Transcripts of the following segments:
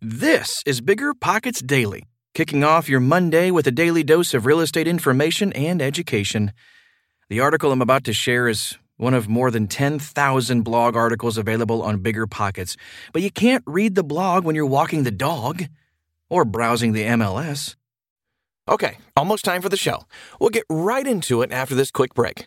This is Bigger Pockets Daily, kicking off your Monday with a daily dose of real estate information and education. The article I'm about to share is one of more than 10,000 blog articles available on Bigger Pockets, but you can't read the blog when you're walking the dog or browsing the MLS. Okay, almost time for the show. We'll get right into it after this quick break.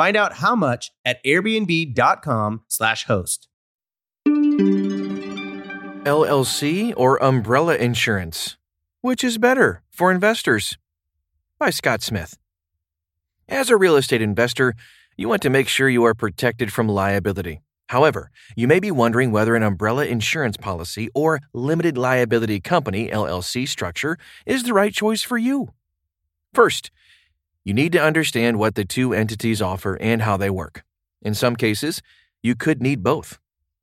Find out how much at airbnb.com/slash host. LLC or umbrella insurance? Which is better for investors? By Scott Smith. As a real estate investor, you want to make sure you are protected from liability. However, you may be wondering whether an umbrella insurance policy or limited liability company LLC structure is the right choice for you. First, you need to understand what the two entities offer and how they work. In some cases, you could need both.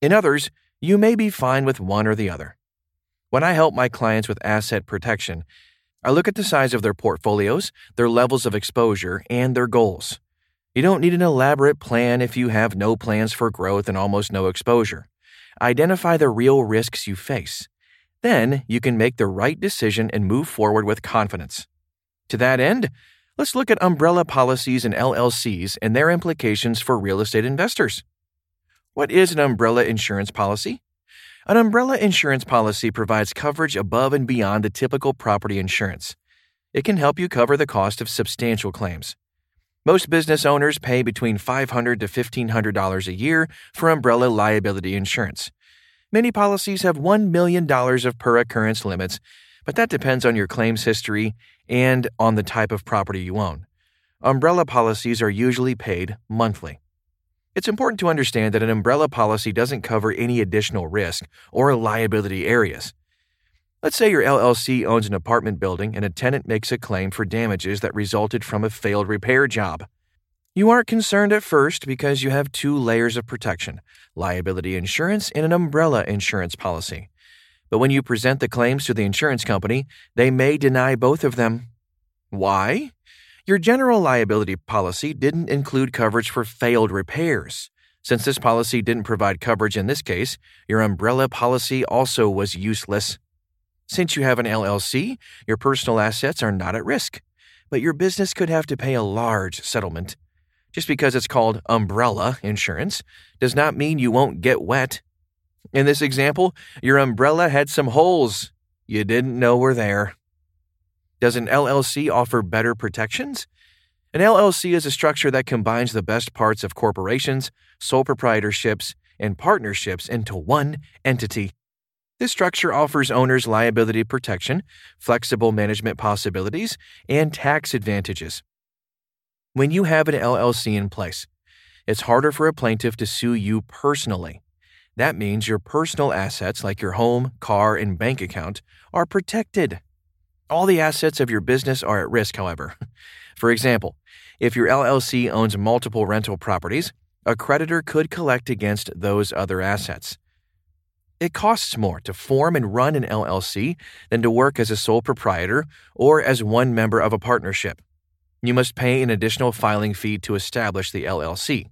In others, you may be fine with one or the other. When I help my clients with asset protection, I look at the size of their portfolios, their levels of exposure, and their goals. You don't need an elaborate plan if you have no plans for growth and almost no exposure. Identify the real risks you face. Then you can make the right decision and move forward with confidence. To that end, let's look at umbrella policies and LLCs and their implications for real estate investors. What is an umbrella insurance policy? An umbrella insurance policy provides coverage above and beyond the typical property insurance. It can help you cover the cost of substantial claims. Most business owners pay between $500 to $1,500 a year for umbrella liability insurance. Many policies have $1 million of per occurrence limits, but that depends on your claims history and on the type of property you own. Umbrella policies are usually paid monthly. It's important to understand that an umbrella policy doesn't cover any additional risk or liability areas. Let's say your LLC owns an apartment building and a tenant makes a claim for damages that resulted from a failed repair job. You aren't concerned at first because you have two layers of protection liability insurance and an umbrella insurance policy. But when you present the claims to the insurance company, they may deny both of them. Why? Your general liability policy didn't include coverage for failed repairs. Since this policy didn't provide coverage in this case, your umbrella policy also was useless. Since you have an LLC, your personal assets are not at risk, but your business could have to pay a large settlement. Just because it's called umbrella insurance does not mean you won't get wet. In this example, your umbrella had some holes you didn't know were there. Does an LLC offer better protections? An LLC is a structure that combines the best parts of corporations, sole proprietorships, and partnerships into one entity. This structure offers owners liability protection, flexible management possibilities, and tax advantages. When you have an LLC in place, it's harder for a plaintiff to sue you personally. That means your personal assets, like your home, car, and bank account, are protected. All the assets of your business are at risk, however. For example, if your LLC owns multiple rental properties, a creditor could collect against those other assets. It costs more to form and run an LLC than to work as a sole proprietor or as one member of a partnership. You must pay an additional filing fee to establish the LLC.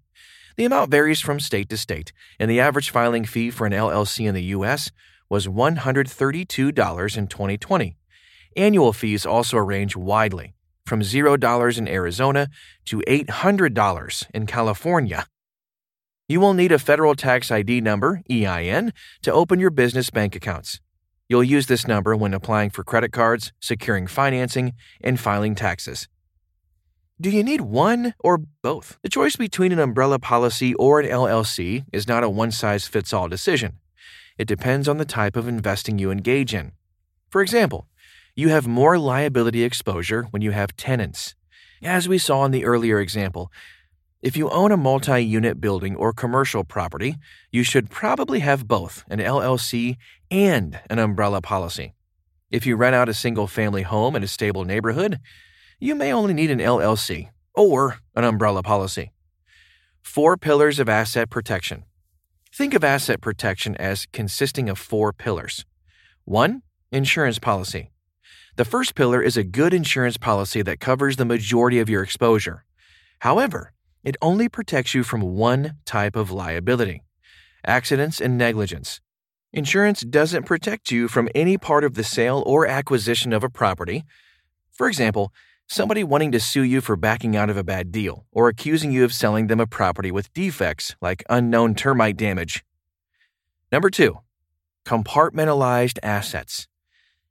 The amount varies from state to state, and the average filing fee for an LLC in the U.S. was $132 in 2020. Annual fees also range widely, from $0 in Arizona to $800 in California. You will need a federal tax ID number, EIN, to open your business bank accounts. You'll use this number when applying for credit cards, securing financing, and filing taxes. Do you need one or both? The choice between an umbrella policy or an LLC is not a one size fits all decision. It depends on the type of investing you engage in. For example, you have more liability exposure when you have tenants. As we saw in the earlier example, if you own a multi unit building or commercial property, you should probably have both an LLC and an umbrella policy. If you rent out a single family home in a stable neighborhood, you may only need an LLC or an umbrella policy. Four pillars of asset protection. Think of asset protection as consisting of four pillars. One, insurance policy. The first pillar is a good insurance policy that covers the majority of your exposure. However, it only protects you from one type of liability accidents and negligence. Insurance doesn't protect you from any part of the sale or acquisition of a property. For example, somebody wanting to sue you for backing out of a bad deal or accusing you of selling them a property with defects like unknown termite damage. Number two, compartmentalized assets.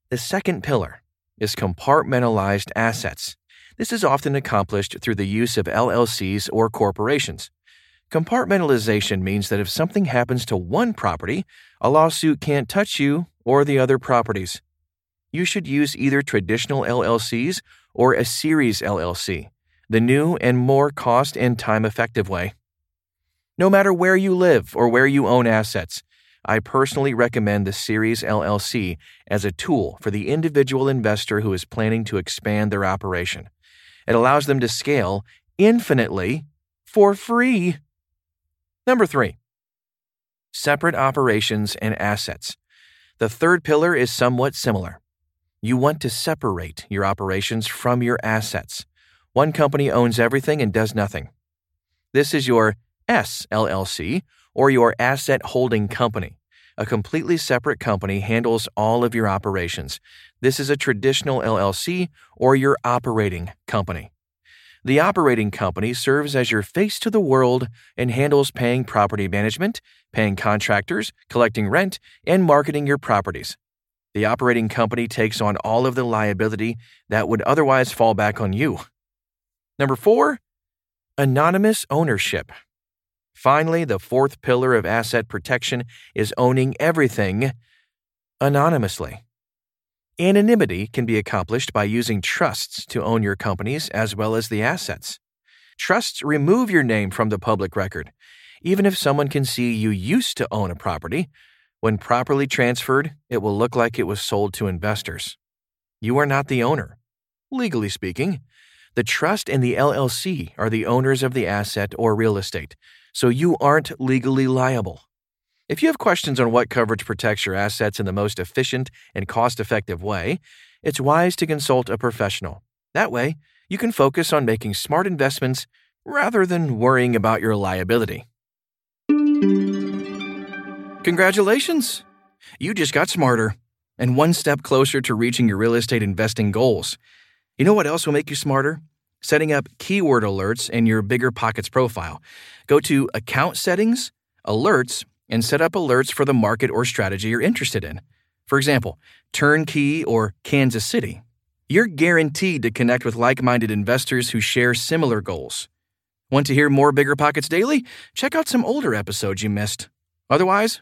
The second pillar is compartmentalized assets. This is often accomplished through the use of LLCs or corporations. Compartmentalization means that if something happens to one property, a lawsuit can't touch you or the other properties. You should use either traditional LLCs or a series LLC, the new and more cost and time effective way. No matter where you live or where you own assets, I personally recommend the Series LLC as a tool for the individual investor who is planning to expand their operation. It allows them to scale infinitely for free. Number three, separate operations and assets. The third pillar is somewhat similar. You want to separate your operations from your assets. One company owns everything and does nothing. This is your S LLC or your asset holding company. A completely separate company handles all of your operations. This is a traditional LLC or your operating company. The operating company serves as your face to the world and handles paying property management, paying contractors, collecting rent, and marketing your properties. The operating company takes on all of the liability that would otherwise fall back on you. Number four, anonymous ownership. Finally, the fourth pillar of asset protection is owning everything anonymously. Anonymity can be accomplished by using trusts to own your companies as well as the assets. Trusts remove your name from the public record. Even if someone can see you used to own a property, when properly transferred, it will look like it was sold to investors. You are not the owner. Legally speaking, the trust and the LLC are the owners of the asset or real estate, so you aren't legally liable. If you have questions on what coverage protects your assets in the most efficient and cost effective way, it's wise to consult a professional. That way, you can focus on making smart investments rather than worrying about your liability. Congratulations! You just got smarter and one step closer to reaching your real estate investing goals. You know what else will make you smarter? Setting up keyword alerts in your Bigger Pockets profile. Go to Account Settings, Alerts, and set up alerts for the market or strategy you're interested in. For example, Turnkey or Kansas City. You're guaranteed to connect with like minded investors who share similar goals. Want to hear more Bigger Pockets Daily? Check out some older episodes you missed. Otherwise,